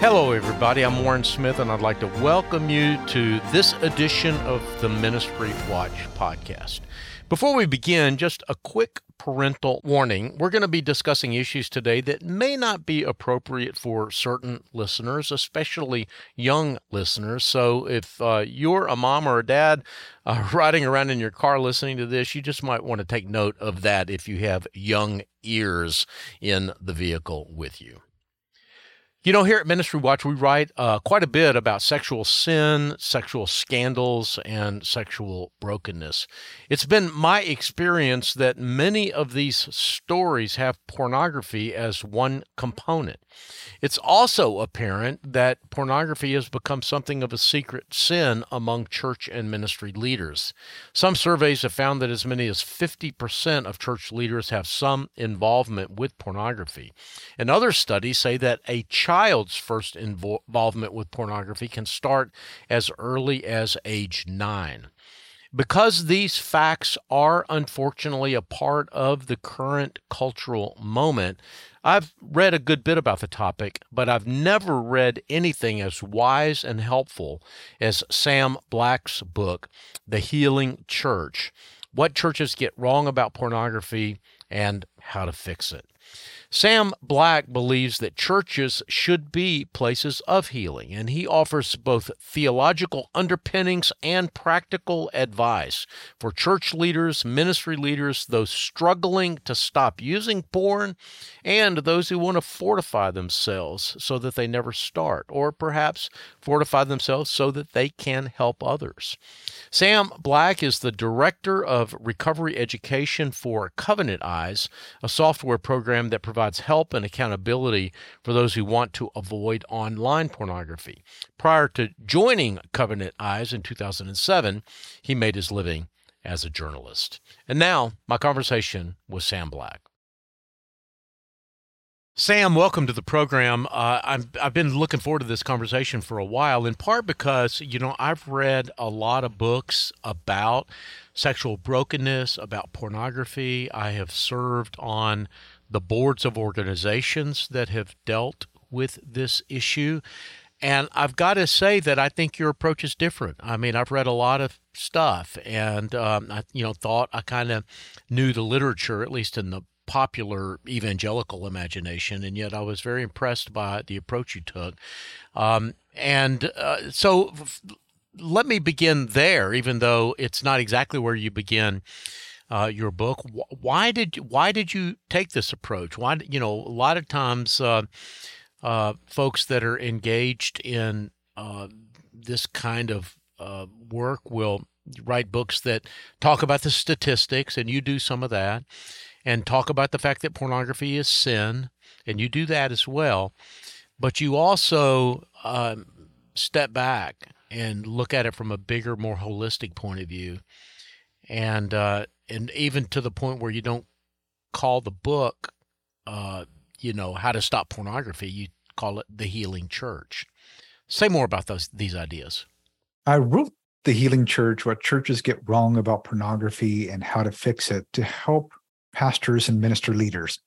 Hello, everybody. I'm Warren Smith, and I'd like to welcome you to this edition of the Ministry Watch podcast. Before we begin, just a quick parental warning. We're going to be discussing issues today that may not be appropriate for certain listeners, especially young listeners. So if uh, you're a mom or a dad uh, riding around in your car listening to this, you just might want to take note of that if you have young ears in the vehicle with you. You know, here at Ministry Watch, we write uh, quite a bit about sexual sin, sexual scandals, and sexual brokenness. It's been my experience that many of these stories have pornography as one component. It's also apparent that pornography has become something of a secret sin among church and ministry leaders. Some surveys have found that as many as 50% of church leaders have some involvement with pornography. And other studies say that a child's first involvement with pornography can start as early as age nine. Because these facts are unfortunately a part of the current cultural moment, I've read a good bit about the topic, but I've never read anything as wise and helpful as Sam Black's book, The Healing Church What Churches Get Wrong About Pornography and How to Fix It. Sam Black believes that churches should be places of healing, and he offers both theological underpinnings and practical advice for church leaders, ministry leaders, those struggling to stop using porn, and those who want to fortify themselves so that they never start, or perhaps fortify themselves so that they can help others. Sam Black is the director of recovery education for Covenant Eyes, a software program that provides provides help and accountability for those who want to avoid online pornography. Prior to joining Covenant Eyes in 2007, he made his living as a journalist. And now, my conversation with Sam Black. Sam, welcome to the program. Uh, I've, I've been looking forward to this conversation for a while, in part because, you know, I've read a lot of books about sexual brokenness, about pornography. I have served on the boards of organizations that have dealt with this issue. And I've got to say that I think your approach is different. I mean, I've read a lot of stuff, and um, I, you know, thought I kind of knew the literature, at least in the popular evangelical imagination, and yet I was very impressed by the approach you took. Um, and uh, so, f- let me begin there, even though it's not exactly where you begin uh, your book. Why did why did you take this approach? Why you know a lot of times uh, uh, folks that are engaged in uh, this kind of uh, work will write books that talk about the statistics, and you do some of that, and talk about the fact that pornography is sin, and you do that as well. But you also um, step back and look at it from a bigger, more holistic point of view, and uh, and even to the point where you don't call the book, uh, you know, how to stop pornography. You call it the Healing Church. Say more about those these ideas. I wrote the Healing Church: What Churches Get Wrong About Pornography and How to Fix It to help pastors and minister leaders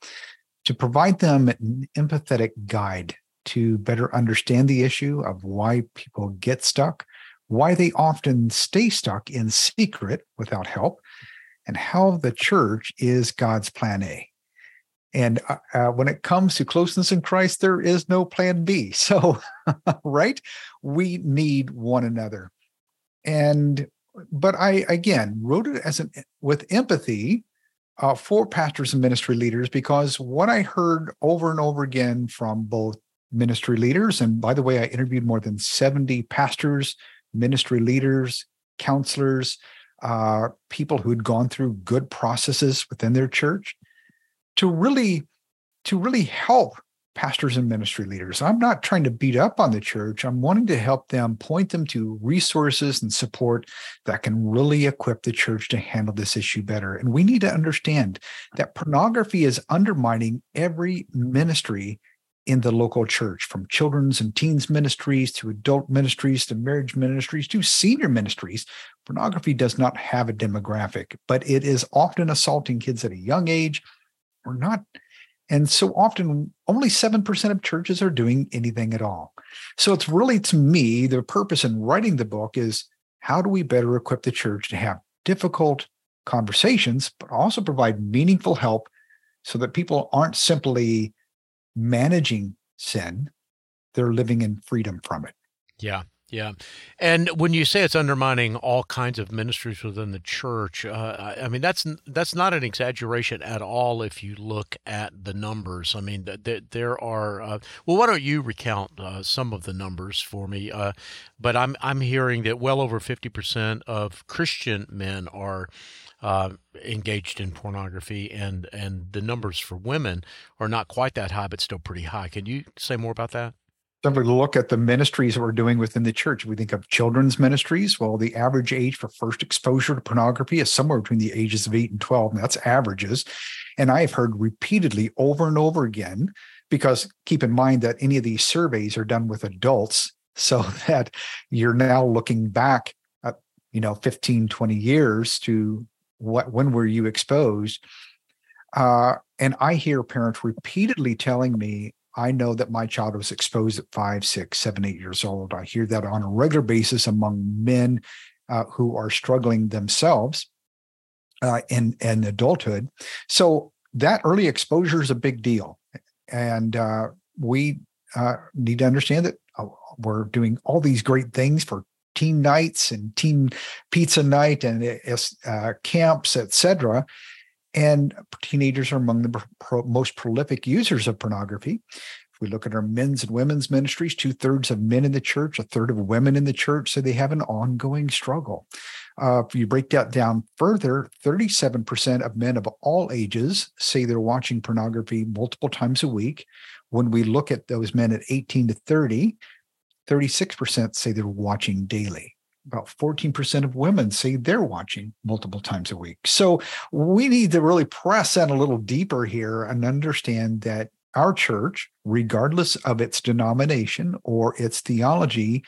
to provide them an empathetic guide to better understand the issue of why people get stuck, why they often stay stuck in secret without help, and how the church is God's plan A. And uh, uh, when it comes to closeness in Christ, there is no plan B. So, right? We need one another. And, but I, again, wrote it as an, with empathy uh, for pastors and ministry leaders because what I heard over and over again from both ministry leaders, and by the way, I interviewed more than 70 pastors, ministry leaders, counselors, uh, people who'd gone through good processes within their church to really to really help pastors and ministry leaders. I'm not trying to beat up on the church. I'm wanting to help them point them to resources and support that can really equip the church to handle this issue better. And we need to understand that pornography is undermining every ministry in the local church, from children's and teens ministries to adult ministries to marriage ministries to senior ministries. Pornography does not have a demographic, but it is often assaulting kids at a young age or not. And so often, only 7% of churches are doing anything at all. So it's really, to me, the purpose in writing the book is how do we better equip the church to have difficult conversations, but also provide meaningful help so that people aren't simply managing sin, they're living in freedom from it. Yeah. Yeah, and when you say it's undermining all kinds of ministries within the church, uh, I mean that's that's not an exaggeration at all. If you look at the numbers, I mean there, there are. Uh, well, why don't you recount uh, some of the numbers for me? Uh, but I'm I'm hearing that well over fifty percent of Christian men are. Uh, engaged in pornography, and and the numbers for women are not quite that high, but still pretty high. Can you say more about that? simply look at the ministries that we're doing within the church. We think of children's ministries. Well, the average age for first exposure to pornography is somewhere between the ages of eight and 12. And that's averages. And I've heard repeatedly over and over again, because keep in mind that any of these surveys are done with adults, so that you're now looking back at, you know, 15, 20 years to what, when were you exposed? Uh, and I hear parents repeatedly telling me, I know that my child was exposed at five, six, seven, eight years old. I hear that on a regular basis among men uh, who are struggling themselves uh, in, in adulthood. So that early exposure is a big deal. And uh, we uh, need to understand that uh, we're doing all these great things for teen nights and teen pizza night and uh, camps, etc. And teenagers are among the pro- most prolific users of pornography. If we look at our men's and women's ministries, two thirds of men in the church, a third of women in the church, so they have an ongoing struggle. Uh, if you break that down further, 37% of men of all ages say they're watching pornography multiple times a week. When we look at those men at 18 to 30, 36% say they're watching daily about 14% of women say they're watching multiple times a week. So we need to really press that a little deeper here and understand that our church, regardless of its denomination or its theology,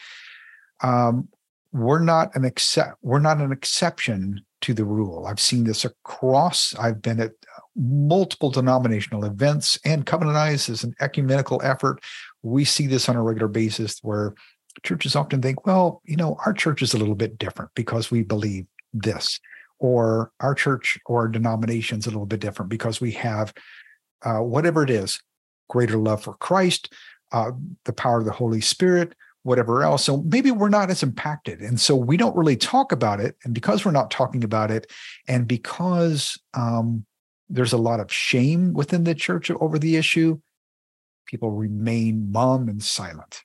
um, we're not an except we're not an exception to the rule. I've seen this across. I've been at multiple denominational events, and Covenant Eyes is an ecumenical effort. We see this on a regular basis where churches often think, well, you know, our church is a little bit different because we believe this, or our church or denomination is a little bit different because we have uh, whatever it is greater love for Christ, uh, the power of the Holy Spirit, whatever else. So maybe we're not as impacted. And so we don't really talk about it. And because we're not talking about it, and because um, there's a lot of shame within the church over the issue, people remain mum and silent.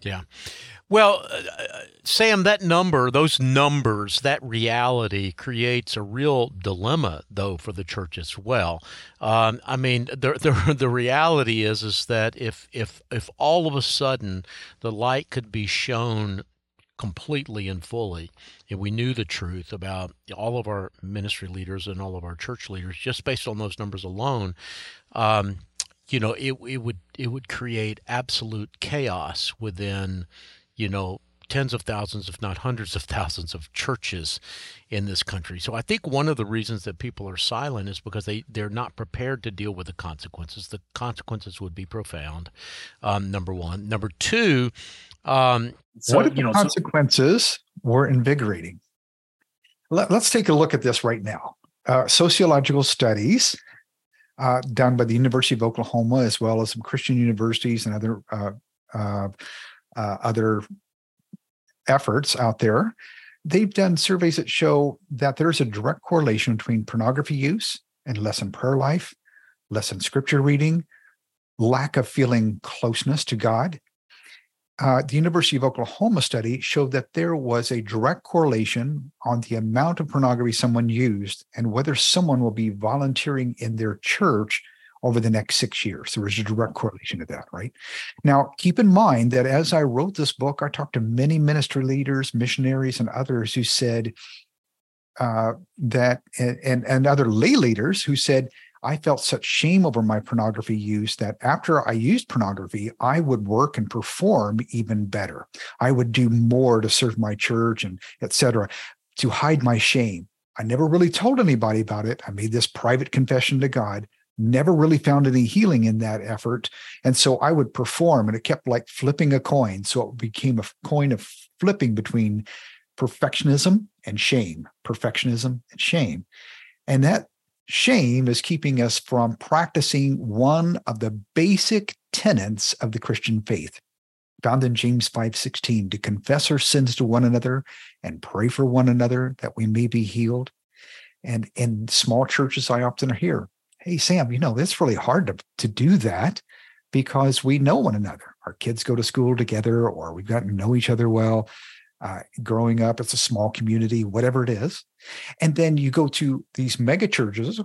Yeah. Well, uh, uh, Sam, that number, those numbers, that reality creates a real dilemma, though, for the church as well. Um, I mean, the, the the reality is is that if if if all of a sudden the light could be shown completely and fully, and we knew the truth about all of our ministry leaders and all of our church leaders, just based on those numbers alone. Um, you know, it it would it would create absolute chaos within, you know, tens of thousands, if not hundreds of thousands of churches in this country. So I think one of the reasons that people are silent is because they, they're not prepared to deal with the consequences. The consequences would be profound, um, number one. Number two, um, so, what if the know, consequences so- were invigorating? Let, us take a look at this right now. Uh, sociological studies uh, done by the University of Oklahoma, as well as some Christian universities and other uh, uh, uh, other efforts out there. They've done surveys that show that there's a direct correlation between pornography use and less in prayer life, less in scripture reading, lack of feeling closeness to God, uh, the University of Oklahoma study showed that there was a direct correlation on the amount of pornography someone used and whether someone will be volunteering in their church over the next six years. There was a direct correlation to that, right? Now, keep in mind that as I wrote this book, I talked to many ministry leaders, missionaries, and others who said uh, that, and, and other lay leaders who said, I felt such shame over my pornography use that after I used pornography, I would work and perform even better. I would do more to serve my church and etc. to hide my shame. I never really told anybody about it. I made this private confession to God, never really found any healing in that effort. And so I would perform, and it kept like flipping a coin. So it became a coin of flipping between perfectionism and shame, perfectionism and shame. And that shame is keeping us from practicing one of the basic tenets of the Christian faith found in James 5:16 to confess our sins to one another and pray for one another that we may be healed. And in small churches, I often hear, hey, Sam, you know, it's really hard to, to do that because we know one another. Our kids go to school together or we've gotten to know each other well. Uh, growing up, it's a small community, whatever it is. And then you go to these mega churches,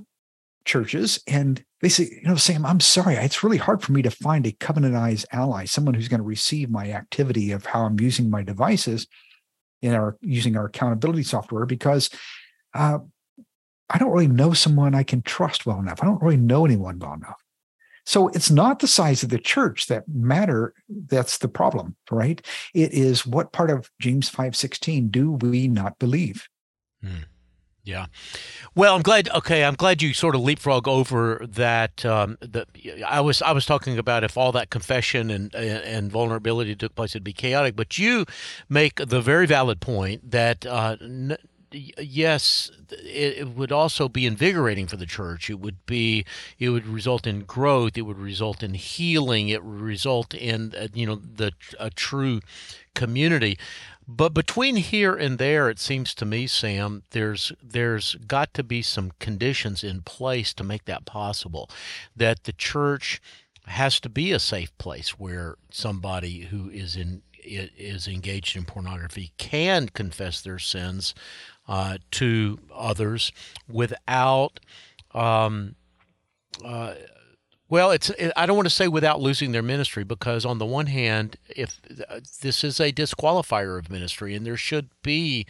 churches, and they say, you know, Sam, I'm sorry, it's really hard for me to find a Covenant Eyes ally, someone who's going to receive my activity of how I'm using my devices in our using our accountability software because uh, I don't really know someone I can trust well enough. I don't really know anyone well enough. So it's not the size of the church that matter. That's the problem, right? It is what part of James 5:16 do we not believe? Hmm. Yeah. Well, I'm glad. Okay, I'm glad you sort of leapfrog over that. Um, the I was I was talking about if all that confession and and vulnerability took place, it'd be chaotic. But you make the very valid point that uh, n- yes, it, it, would also be invigorating for the church. It would be, it would result in growth. It would result in healing. It would result in, uh, you know, the a true community. But between here and there, it seems to me, Sam, there's there's got to be some conditions in place to make that possible. That the church has to be a safe place where somebody who is in is engaged in pornography can confess their sins uh, to others without. Um, uh, well, it's. I don't want to say without losing their ministry because, on the one hand, if uh, this is a disqualifier of ministry, and there should be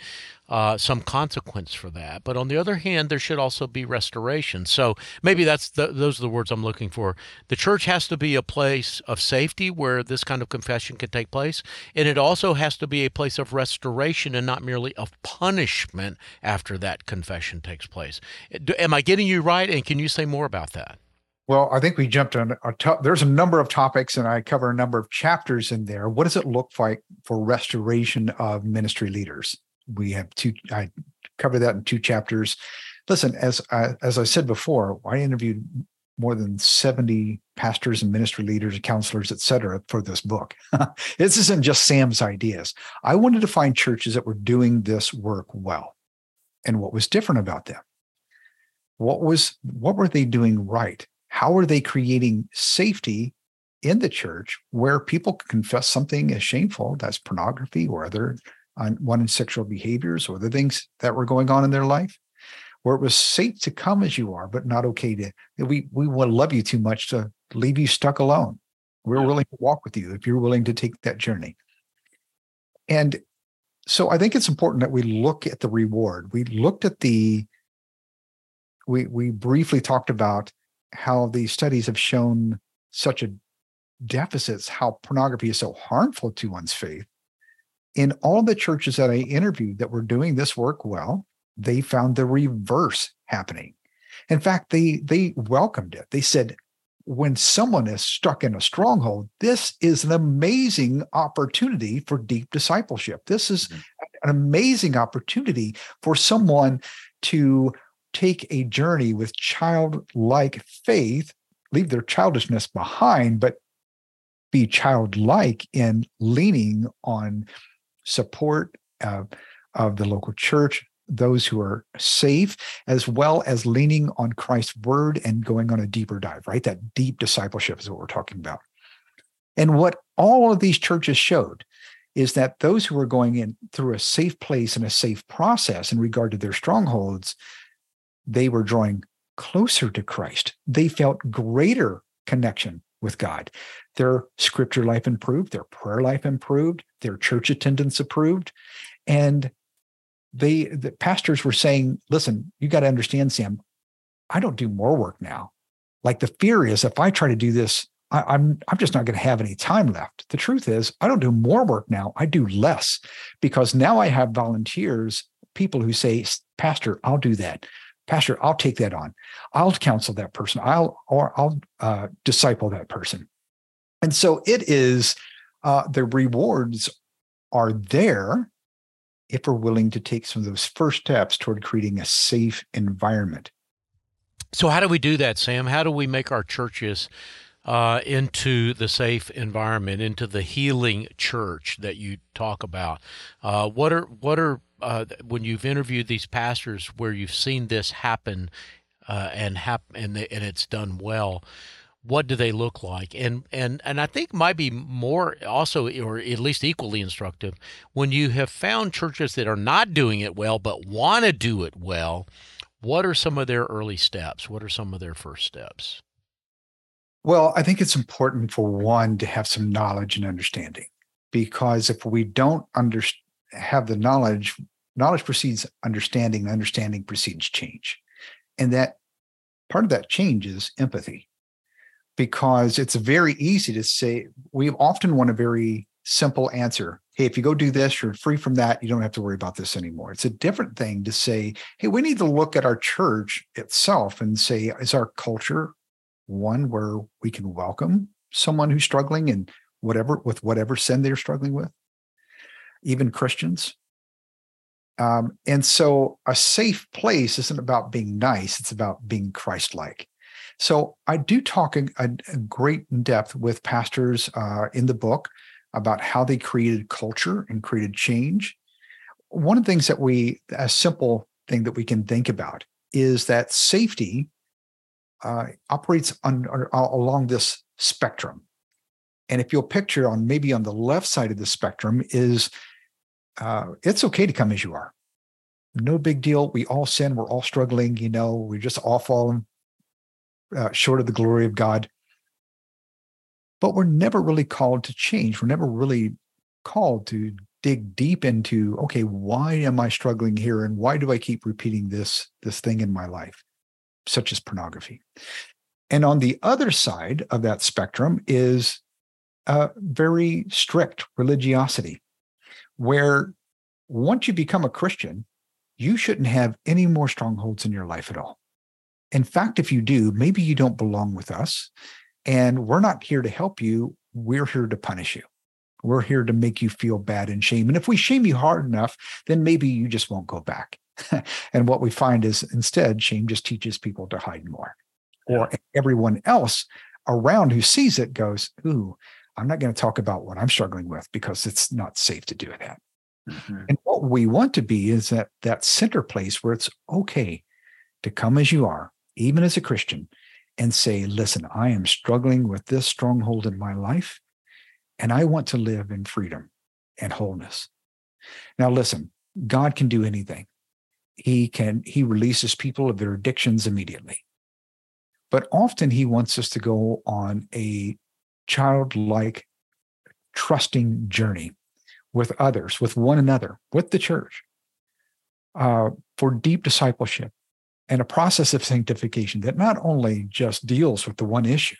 uh, some consequence for that. But on the other hand, there should also be restoration. So maybe that's the, those are the words I'm looking for. The church has to be a place of safety where this kind of confession can take place, and it also has to be a place of restoration and not merely of punishment after that confession takes place. Am I getting you right? And can you say more about that? Well, I think we jumped on a to- there's a number of topics and I cover a number of chapters in there. What does it look like for restoration of ministry leaders? we have two i cover that in two chapters. Listen as I, as i said before i interviewed more than 70 pastors and ministry leaders and counselors et cetera for this book. This isn't just sam's ideas. I wanted to find churches that were doing this work well. And what was different about them? What was what were they doing right how are they creating safety in the church where people confess something as shameful that's pornography or other on one in sexual behaviors or the things that were going on in their life, where it was safe to come as you are, but not okay to we we will love you too much to leave you stuck alone. We're yeah. willing to walk with you if you're willing to take that journey. And so I think it's important that we look at the reward. We looked at the we we briefly talked about how these studies have shown such a deficits, how pornography is so harmful to one's faith in all the churches that I interviewed that were doing this work well, they found the reverse happening. In fact, they they welcomed it. They said, when someone is stuck in a stronghold, this is an amazing opportunity for deep discipleship. This is mm-hmm. an amazing opportunity for someone to take a journey with childlike faith, leave their childishness behind, but be childlike in leaning on support uh, of the local church, those who are safe, as well as leaning on Christ's word and going on a deeper dive, right? That deep discipleship is what we're talking about. And what all of these churches showed is that those who were going in through a safe place and a safe process in regard to their strongholds, they were drawing closer to Christ. They felt greater connection with God. Their scripture life improved, their prayer life improved, their church attendance improved. And they the pastors were saying, listen, you got to understand, Sam, I don't do more work now. Like the fear is if I try to do this, I, am I'm, I'm just not going to have any time left. The truth is, I don't do more work now. I do less because now I have volunteers, people who say, Pastor, I'll do that. Pastor, I'll take that on. I'll counsel that person. I'll or I'll uh, disciple that person. And so it is. Uh, the rewards are there if we're willing to take some of those first steps toward creating a safe environment. So, how do we do that, Sam? How do we make our churches uh, into the safe environment, into the healing church that you talk about? Uh, what are what are uh, when you've interviewed these pastors where you've seen this happen uh, and hap- and and it's done well? what do they look like and and and i think might be more also or at least equally instructive when you have found churches that are not doing it well but want to do it well what are some of their early steps what are some of their first steps well i think it's important for one to have some knowledge and understanding because if we don't under, have the knowledge knowledge precedes understanding understanding precedes change. And that part of that change is empathy. Because it's very easy to say we often want a very simple answer. Hey if you go do this you're free from that. You don't have to worry about this anymore. It's a different thing to say hey we need to look at our church itself and say is our culture one where we can welcome someone who's struggling and whatever with whatever sin they're struggling with? Even christians um, and so a safe place isn't about being nice it's about being christ-like so I do talk a, a great depth with pastors uh, in the book about how they created culture and created change. One of the things that we, a simple thing that we can think about is that safety uh, operates on, on, along this spectrum. And if you'll picture on maybe on the left side of the spectrum is uh, it's okay to come as you are. No big deal. We all sin. We're all struggling. You know, we're just all fallen uh, short of the glory of God. But we're never really called to change. We're never really called to dig deep into okay why am i struggling here and why do i keep repeating this this thing in my life such as pornography and on the other side of that spectrum is a very strict religiosity where once you become a christian you shouldn't have any more strongholds in your life at all in fact, if you do, maybe you don't belong with us and we're not here to help you. We're here to punish you. We're here to make you feel bad and shame. And if we shame you hard enough, then maybe you just won't go back. and what we find is instead, shame just teaches people to hide more. Or everyone else around who sees it goes, Ooh, I'm not going to talk about what I'm struggling with because it's not safe to do that. Mm-hmm. And what we want to be is that that center place where it's okay to come as you are even as a Christian, and say, listen, I am struggling with this stronghold in my life, and I want to live in freedom and wholeness. Now, listen, God can do anything. He can, he releases people of their addictions immediately. But often he wants us to go on a childlike, trusting journey with others, with one another, with the church, uh, for deep discipleship, and a process of sanctification that not only just deals with the one issue,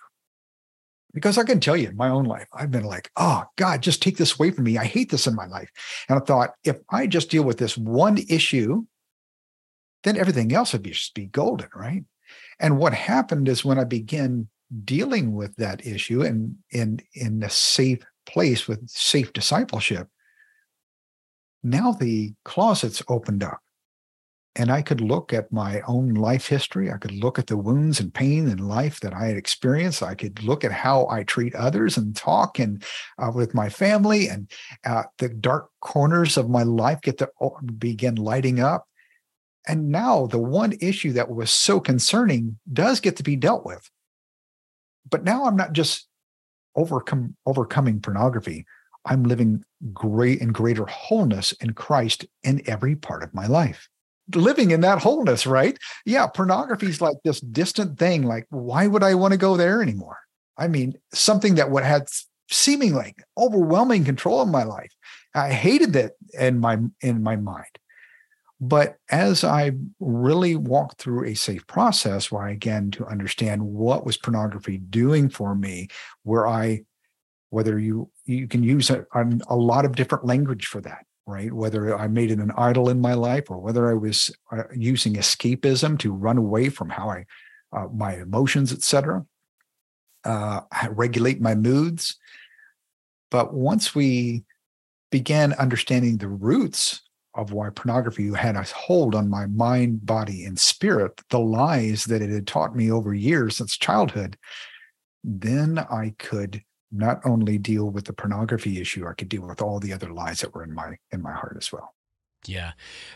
because I can tell you in my own life, I've been like, oh, God, just take this away from me. I hate this in my life. And I thought, if I just deal with this one issue, then everything else would be, just be golden, right? And what happened is when I began dealing with that issue and in in a safe place with safe discipleship, now the closets opened up and I could look at my own life history. I could look at the wounds and pain in life that I had experienced. I could look at how I treat others and talk and uh, with my family, and uh, the dark corners of my life get to begin lighting up. And now the one issue that was so concerning does get to be dealt with. But now I'm not just overcome overcoming pornography. I'm living great in greater wholeness in Christ in every part of my life living in that wholeness, right? Yeah, pornography is like this distant thing. Like, why would I want to go there anymore? I mean, something that would had seemingly overwhelming control of my life. I hated that in my in my mind. But as I really walked through a safe process where I again to understand what was pornography doing for me, where I, whether you you can use a, a lot of different language for that, right? Whether I made it an idol in my life or whether I was uh, using escapism to run away from how I, uh, my emotions, etc. Uh, regulate my moods. But once we began understanding the roots of why pornography had a hold on my mind, body, and spirit, the lies that it had taught me over years since childhood, then I could not only deal with the pornography issue, I could deal with all the other lies that were in my in my heart as well. Yeah.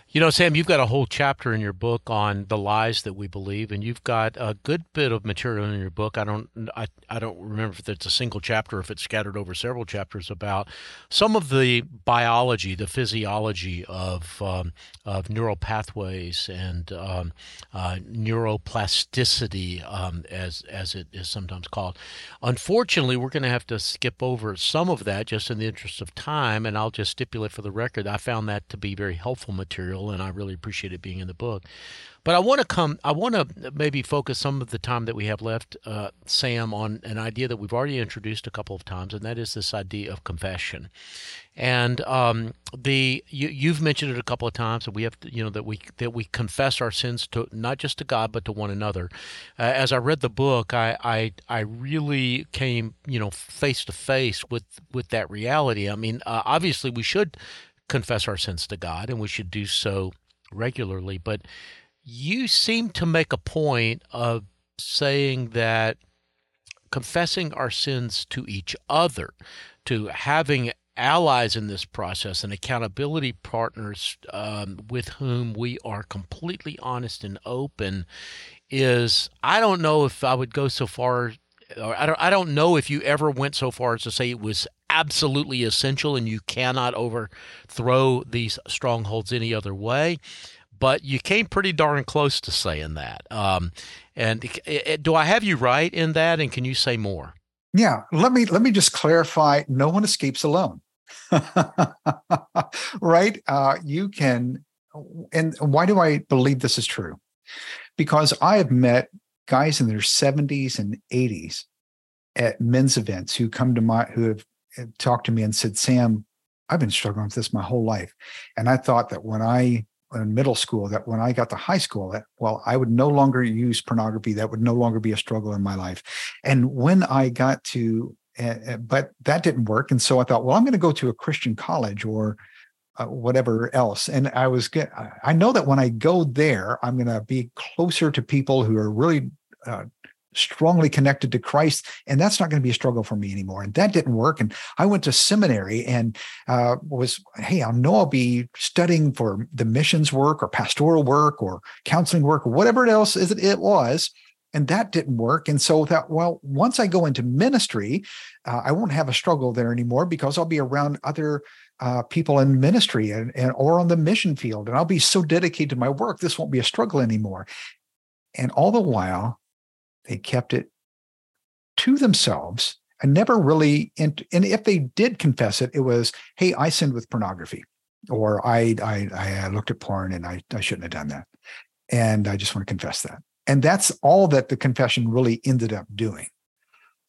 You know, Sam, you've got a whole chapter in your book on the lies that we believe, and you've got a good bit of material in your book. I don't, I, I don't remember if it's a single chapter, if it's scattered over several chapters about some of the biology, the physiology of um, of neural pathways and um, uh, neuroplasticity, um, as as it is sometimes called. Unfortunately, we're going to have to skip over some of that just in the interest of time, and I'll just stipulate for the record, I found that to be very helpful material, and I really appreciate it being in the book. But I want to come. I want to maybe focus some of the time that we have left, uh, Sam, on an idea that we've already introduced a couple of times, and that is this idea of confession. And um, the you, have mentioned it a couple of times, and we have to, you know that we that we confess our sins to not just to God but to one another. Uh, as I read the book, I, I I really came you know face to face with with that reality. I mean, uh, obviously we should confess our sins to God, and we should do so regularly. But you seem to make a point of saying that confessing our sins to each other, to having allies in this process and accountability partners um, with whom we are completely honest and open is I don't know if I would go so far or I don't I don't know if you ever went so far as to say it was absolutely essential and you cannot overthrow these strongholds any other way. But you came pretty darn close to saying that. Um, and it, it, do I have you right in that? And can you say more? Yeah, let me let me just clarify. No one escapes alone, right? Uh, you can, and why do I believe this is true? Because I have met guys in their 70s and 80s at men's events who come to my who have talked to me and said, Sam, I've been struggling with this my whole life. And I thought that when I in middle school, that when I got to high school, that well, I would no longer use pornography. That would no longer be a struggle in my life. And when I got to, uh, but that didn't work. And so I thought, well, I'm going to go to a Christian college or uh, whatever else. And I was get, I know that when I go there, I'm going to be closer to people who are really uh, strongly connected to Christ, and that's not going to be a struggle for me anymore. And that didn't work. And I went to seminary and uh, was, hey, I know I'll be studying for the missions work or pastoral work or counseling work or whatever else it was. And that didn't work. And so that, well, once I go into ministry, uh, I won't have a struggle there anymore because I'll be around other uh, people in ministry and, and or on the mission field, and I'll be so dedicated to my work. This won't be a struggle anymore. And all the while, they kept it to themselves and never really, and, and if they did confess it, it was, hey, I sinned with pornography, or I, I, I looked at porn and I, I shouldn't have done that. And I just want to confess that. And that's all that the confession really ended up doing.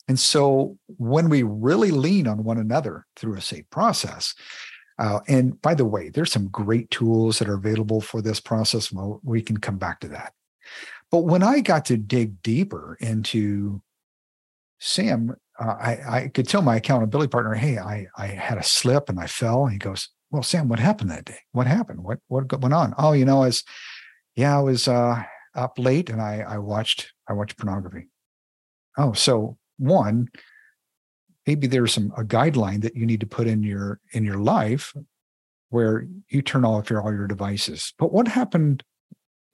And so when we really lean on one another through a safe process, uh, and by the way, there's some great tools that are available for this process. Well, we can come back to that. But when I got to dig deeper into Sam, uh, I, I could tell my accountability partner, "Hey, I I had a slip and I fell." And he goes, "Well, Sam, what happened that day? What happened? What what went on?" Oh, you know, as yeah, I was uh, up late and I I watched I watched pornography. Oh, so one, maybe there's some a guideline that you need to put in your in your life where you turn off your all your devices. But what happened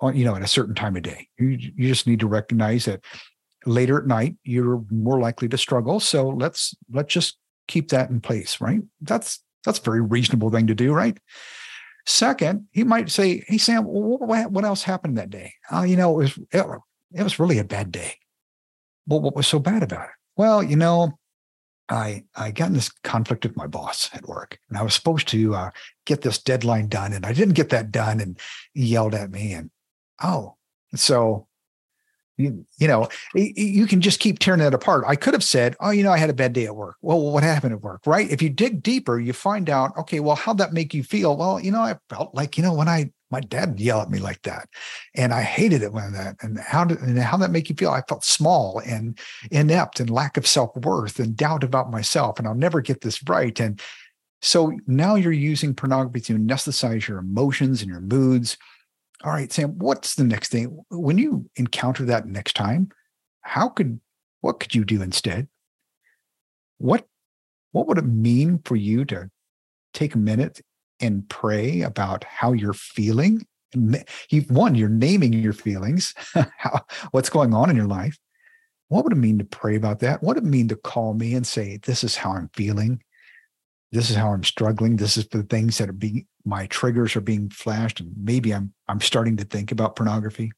on, you know, at a certain time of day. You, you just need to recognize that later at night you're more likely to struggle. So let's let's just keep that in place, right? That's that's a very reasonable thing to do, right? Second, he might say, "Hey Sam, what, what else happened that day? Oh, you know, it was it, it was really a bad day. Well, what was so bad about it? Well, you know, I I got in this conflict with my boss at work, and I was supposed to uh, get this deadline done, and I didn't get that done, and he yelled at me, and Oh, so you, you know, you can just keep tearing that apart. I could have said, oh, you know, I had a bad day at work. Well, what happened at work, right? If you dig deeper, you find out, okay, well, how'd that make you feel? Well, you know, I felt like, you know, when I my dad yell at me like that, and I hated it when that. And how did and how that make you feel? I felt small and inept and lack of self worth and doubt about myself, and I'll never get this right. And so now you're using pornography to anesthetize your emotions and your moods all right, Sam, what's the next thing? When you encounter that next time, how could what could you do instead? What what would it mean for you to take a minute and pray about how you're feeling? One, you're naming your feelings, how, what's going on in your life. What would it mean to pray about that? What would it mean to call me and say, This is how I'm feeling? This is how I'm struggling. This is the things that are being my triggers are being flashed and maybe i'm i'm starting to think about pornography.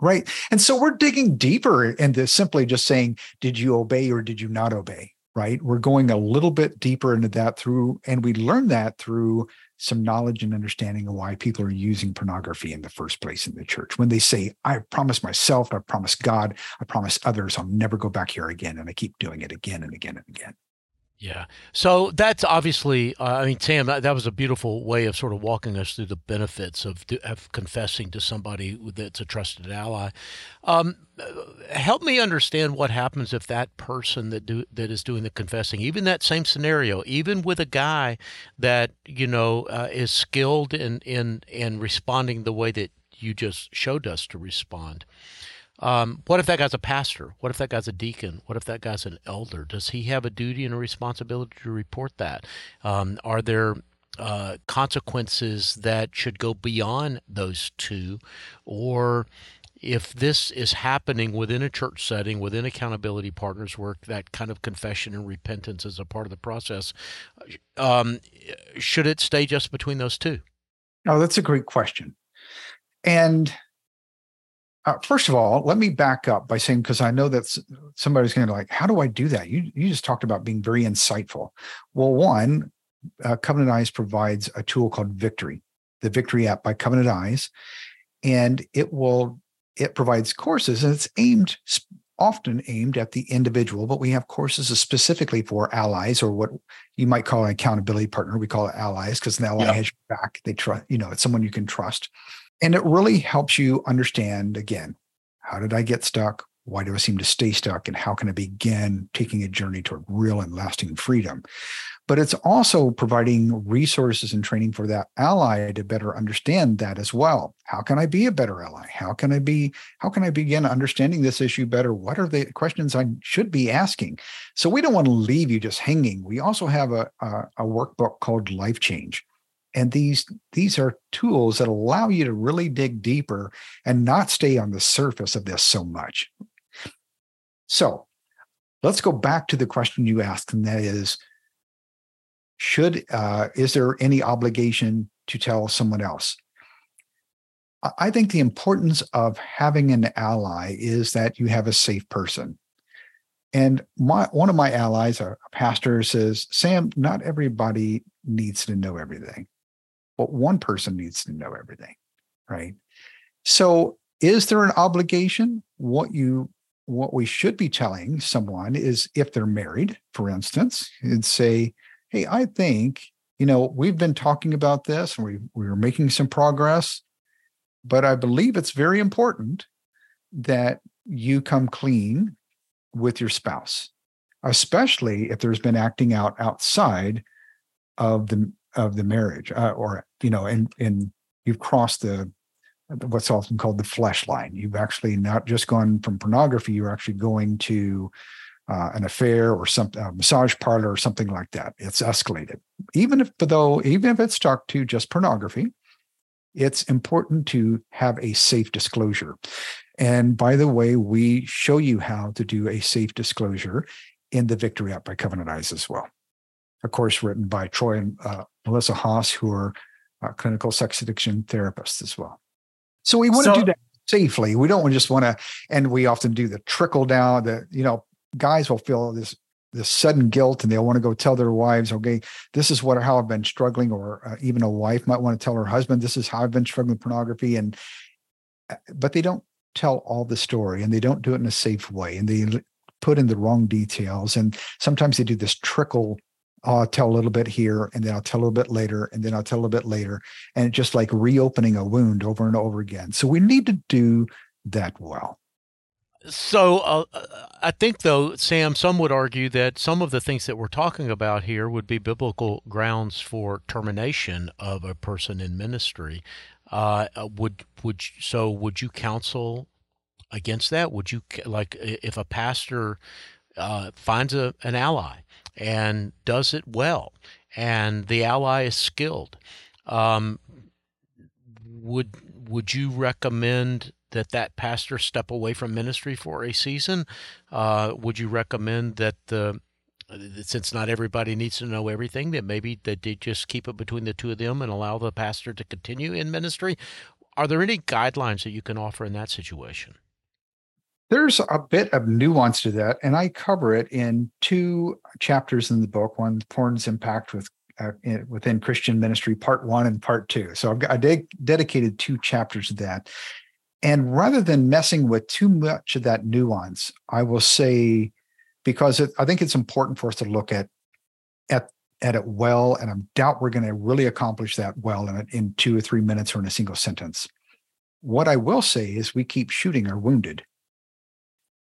Right. And so we're digging deeper into simply just saying did you obey or did you not obey? Right? We're going a little bit deeper into that through and we learn that through some knowledge and understanding of why people are using pornography in the first place in the church. When they say i promise myself i promise god i promise others i'll never go back here again and i keep doing it again and again and again yeah. So that's obviously, uh, I mean, Sam, that, that, was a beautiful way of sort of walking us through the benefits of, of confessing to somebody that's a trusted ally. Um, help me understand what happens if that person that do that is doing the confessing, even that same scenario, even with a guy that you know uh, is skilled in in in responding the way that you just showed us to respond. Um, what if that guy's a pastor? What if that guy's a deacon? What if that guy's an elder? Does he have a duty and a responsibility to report that? Um, are there uh, consequences that should go beyond those two? Or if this is happening within a church setting, within accountability partners work, that kind of confession and repentance is a part of the process, um, should it stay just between those two? Oh, that's a great question. And uh, first of all, let me back up by saying because I know that somebody's going to be like, how do I do that? You you just talked about being very insightful. Well, one, uh, Covenant Eyes provides a tool called Victory, the Victory app by Covenant Eyes, and it will it provides courses and it's aimed often aimed at the individual, but we have courses specifically for allies or what you might call an accountability partner. We call it allies because an ally yeah. has your back. They trust, you know, it's someone you can trust. And it really helps you understand again, how did I get stuck? Why do I seem to stay stuck? And how can I begin taking a journey toward real and lasting freedom? But it's also providing resources and training for that ally to better understand that as well. How can I be a better ally? How can I be, how can I begin understanding this issue better? What are the questions I should be asking? So we don't want to leave you just hanging. We also have a, a, a workbook called Life Change and these these are tools that allow you to really dig deeper and not stay on the surface of this so much. So let's go back to the question you asked and that is should uh, is there any obligation to tell someone else? I think the importance of having an ally is that you have a safe person. And my one of my allies a pastor says sam not everybody needs to know everything but one person needs to know everything, right? So is there an obligation? What you what we should be telling someone is if they're married, for instance, and say, hey, I think, you know, we've been talking about this and we we are making some progress, but I believe it's very important that you come clean with your spouse, especially if there's been acting out outside of the of the marriage uh, or you know and and you've crossed the what's often called the flesh line. You've actually not just gone from pornography you're actually going to uh, an affair or some massage parlor or something like that. It's escalated. Even if though even if it's stuck to just pornography it's important to have a safe disclosure. And by the way we show you how to do a safe disclosure in the victory app by covenant eyes as well a course written by Troy and uh, Melissa Haas, who are uh, clinical sex addiction therapists as well. So we want so, to do that safely. We don't just want to, and we often do the trickle down. That you know, guys will feel this this sudden guilt, and they'll want to go tell their wives, "Okay, this is what how I've been struggling," or uh, even a wife might want to tell her husband, "This is how I've been struggling with pornography," and uh, but they don't tell all the story and they don't do it in a safe way and they put in the wrong details. And sometimes they do this trickle. I'll tell a little bit here and then I'll tell a little bit later and then I'll tell a little bit later. And just like reopening a wound over and over again. So we need to do that well. So uh, I think, though, Sam, some would argue that some of the things that we're talking about here would be biblical grounds for termination of a person in ministry. Uh would would so would you counsel against that? Would you like if a pastor uh, finds a, an ally and does it well, and the ally is skilled? Um, would would you recommend that that pastor step away from ministry for a season? Uh, would you recommend that the since not everybody needs to know everything, that maybe that they just keep it between the two of them and allow the pastor to continue in ministry? Are there any guidelines that you can offer in that situation? There's a bit of nuance to that, and I cover it in two chapters in the book. One, porn's impact with uh, in, within Christian ministry, part one and part two. So I've got, I de- dedicated two chapters to that. And rather than messing with too much of that nuance, I will say, because it, I think it's important for us to look at at at it well, and I doubt we're going to really accomplish that well in in two or three minutes or in a single sentence. What I will say is, we keep shooting our wounded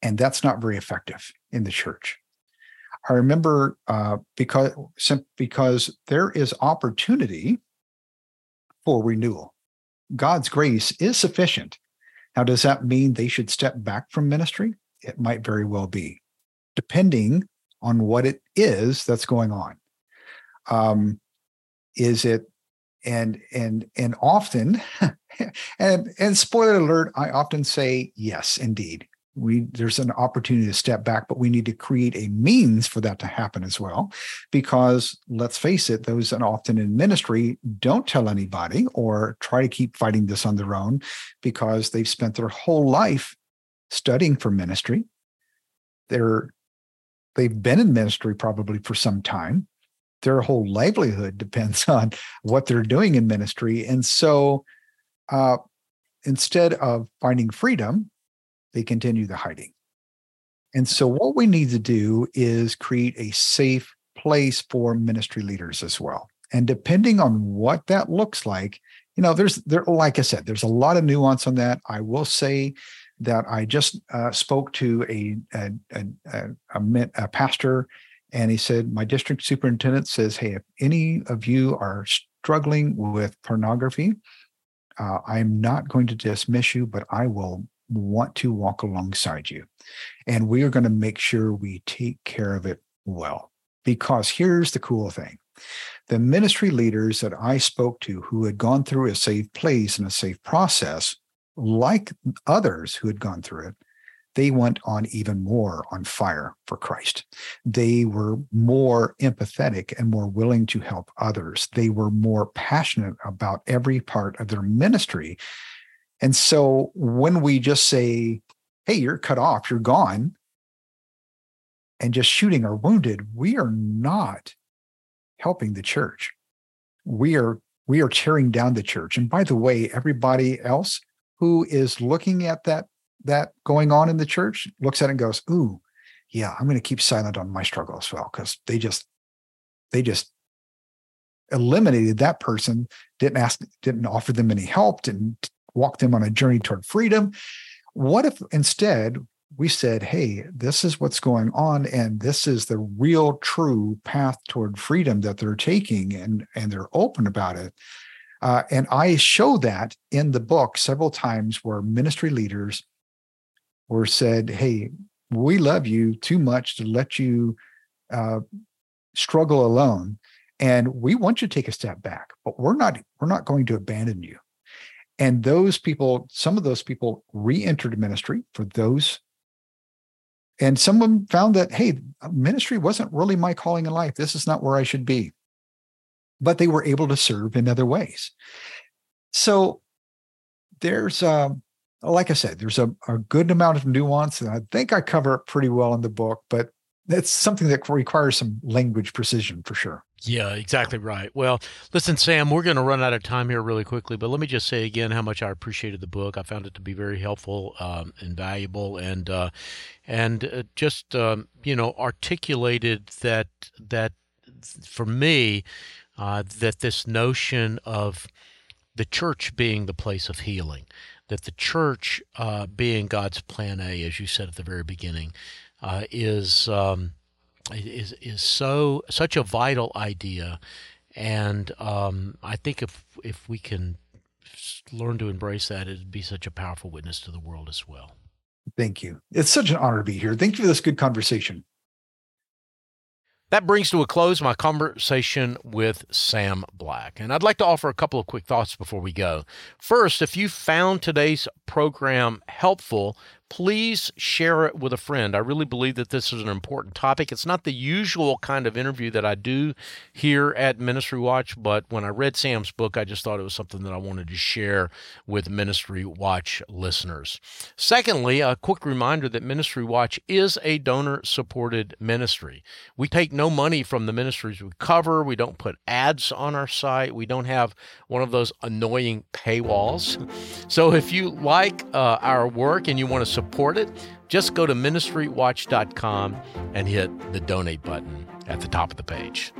and that's not very effective in the church. I remember uh, because because there is opportunity for renewal. God's grace is sufficient. Now, does that mean they should step back from ministry? It might very well be, depending on what it is that's going on. Um, is it and and and often and and spoiler alert, I often say yes, indeed we there's an opportunity to step back but we need to create a means for that to happen as well. Because let's face it those that often in ministry don't tell anybody or try to keep fighting this on their own because they've spent their whole life studying for ministry. They're they've been in ministry probably for some time. Their whole livelihood depends on what they're doing in ministry. And so uh, instead of finding freedom they continue the hiding. And so, what we need to do is create a safe place for ministry leaders as well. And depending on what that looks like, you know, there's there, like I said, there's a lot of nuance on that. I will say that I just uh, spoke to a a, a a, a pastor, and he said, my district superintendent says, hey, if any of you are struggling with pornography, uh, I'm not going to dismiss you, but I will want to walk alongside you. And we are going to make sure we take care of it well. Because here's the cool thing the ministry leaders that I spoke to who had gone through a safe place and a safe process, like others who had gone through it, they went on even more on fire for Christ. They were more empathetic and more willing to help others. They were more passionate about every part of their ministry and so when we just say, hey, you're cut off, you're gone, and just shooting our wounded, we are not helping the church. We are we are tearing down the church. And by the way, everybody else who is looking at that that going on in the church looks at it and goes, "Ooh, yeah, I'm going to keep silent on my struggle as well because they just they just eliminated that person, didn't ask, didn't offer them any help, didn't walk them on a journey toward freedom. What if instead we said, hey, this is what's going on, and this is the real true path toward freedom that they're taking, and, and they're open about it. Uh, and I show that in the book several times where ministry leaders were said, hey, we love you too much to let you uh, struggle alone and we want you to take a step back but we're not we're not going to abandon you and those people, some of those people re entered ministry for those. And some of them found that, hey, ministry wasn't really my calling in life. This is not where I should be. But they were able to serve in other ways. So there's, uh, like I said, there's a, a good amount of nuance. And I think I cover it pretty well in the book. But That's something that requires some language precision for sure. Yeah, exactly right. Well, listen, Sam, we're going to run out of time here really quickly, but let me just say again how much I appreciated the book. I found it to be very helpful um, and valuable, and uh, and uh, just um, you know articulated that that for me uh, that this notion of the church being the place of healing, that the church uh, being God's plan A, as you said at the very beginning, uh, is um, is is so such a vital idea, and um, I think if if we can learn to embrace that, it'd be such a powerful witness to the world as well. Thank you. It's such an honor to be here. Thank you for this good conversation. That brings to a close my conversation with Sam Black. And I'd like to offer a couple of quick thoughts before we go. First, if you found today's program helpful, please share it with a friend. I really believe that this is an important topic. It's not the usual kind of interview that I do here at Ministry Watch, but when I read Sam's book, I just thought it was something that I wanted to share with Ministry Watch listeners. Secondly, a quick reminder that Ministry Watch is a donor supported ministry. We take no money from the ministries we cover, we don't put ads on our site, we don't have one of those annoying paywalls. So if you like uh, our work and you want to support it, just go to ministrywatch.com and hit the donate button at the top of the page.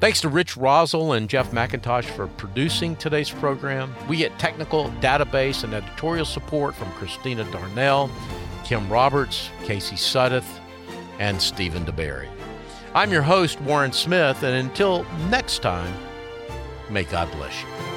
Thanks to Rich Rosell and Jeff McIntosh for producing today's program. We get technical, database, and editorial support from Christina Darnell, Kim Roberts, Casey Suddeth, and Stephen DeBerry. I'm your host, Warren Smith, and until next time, may God bless you.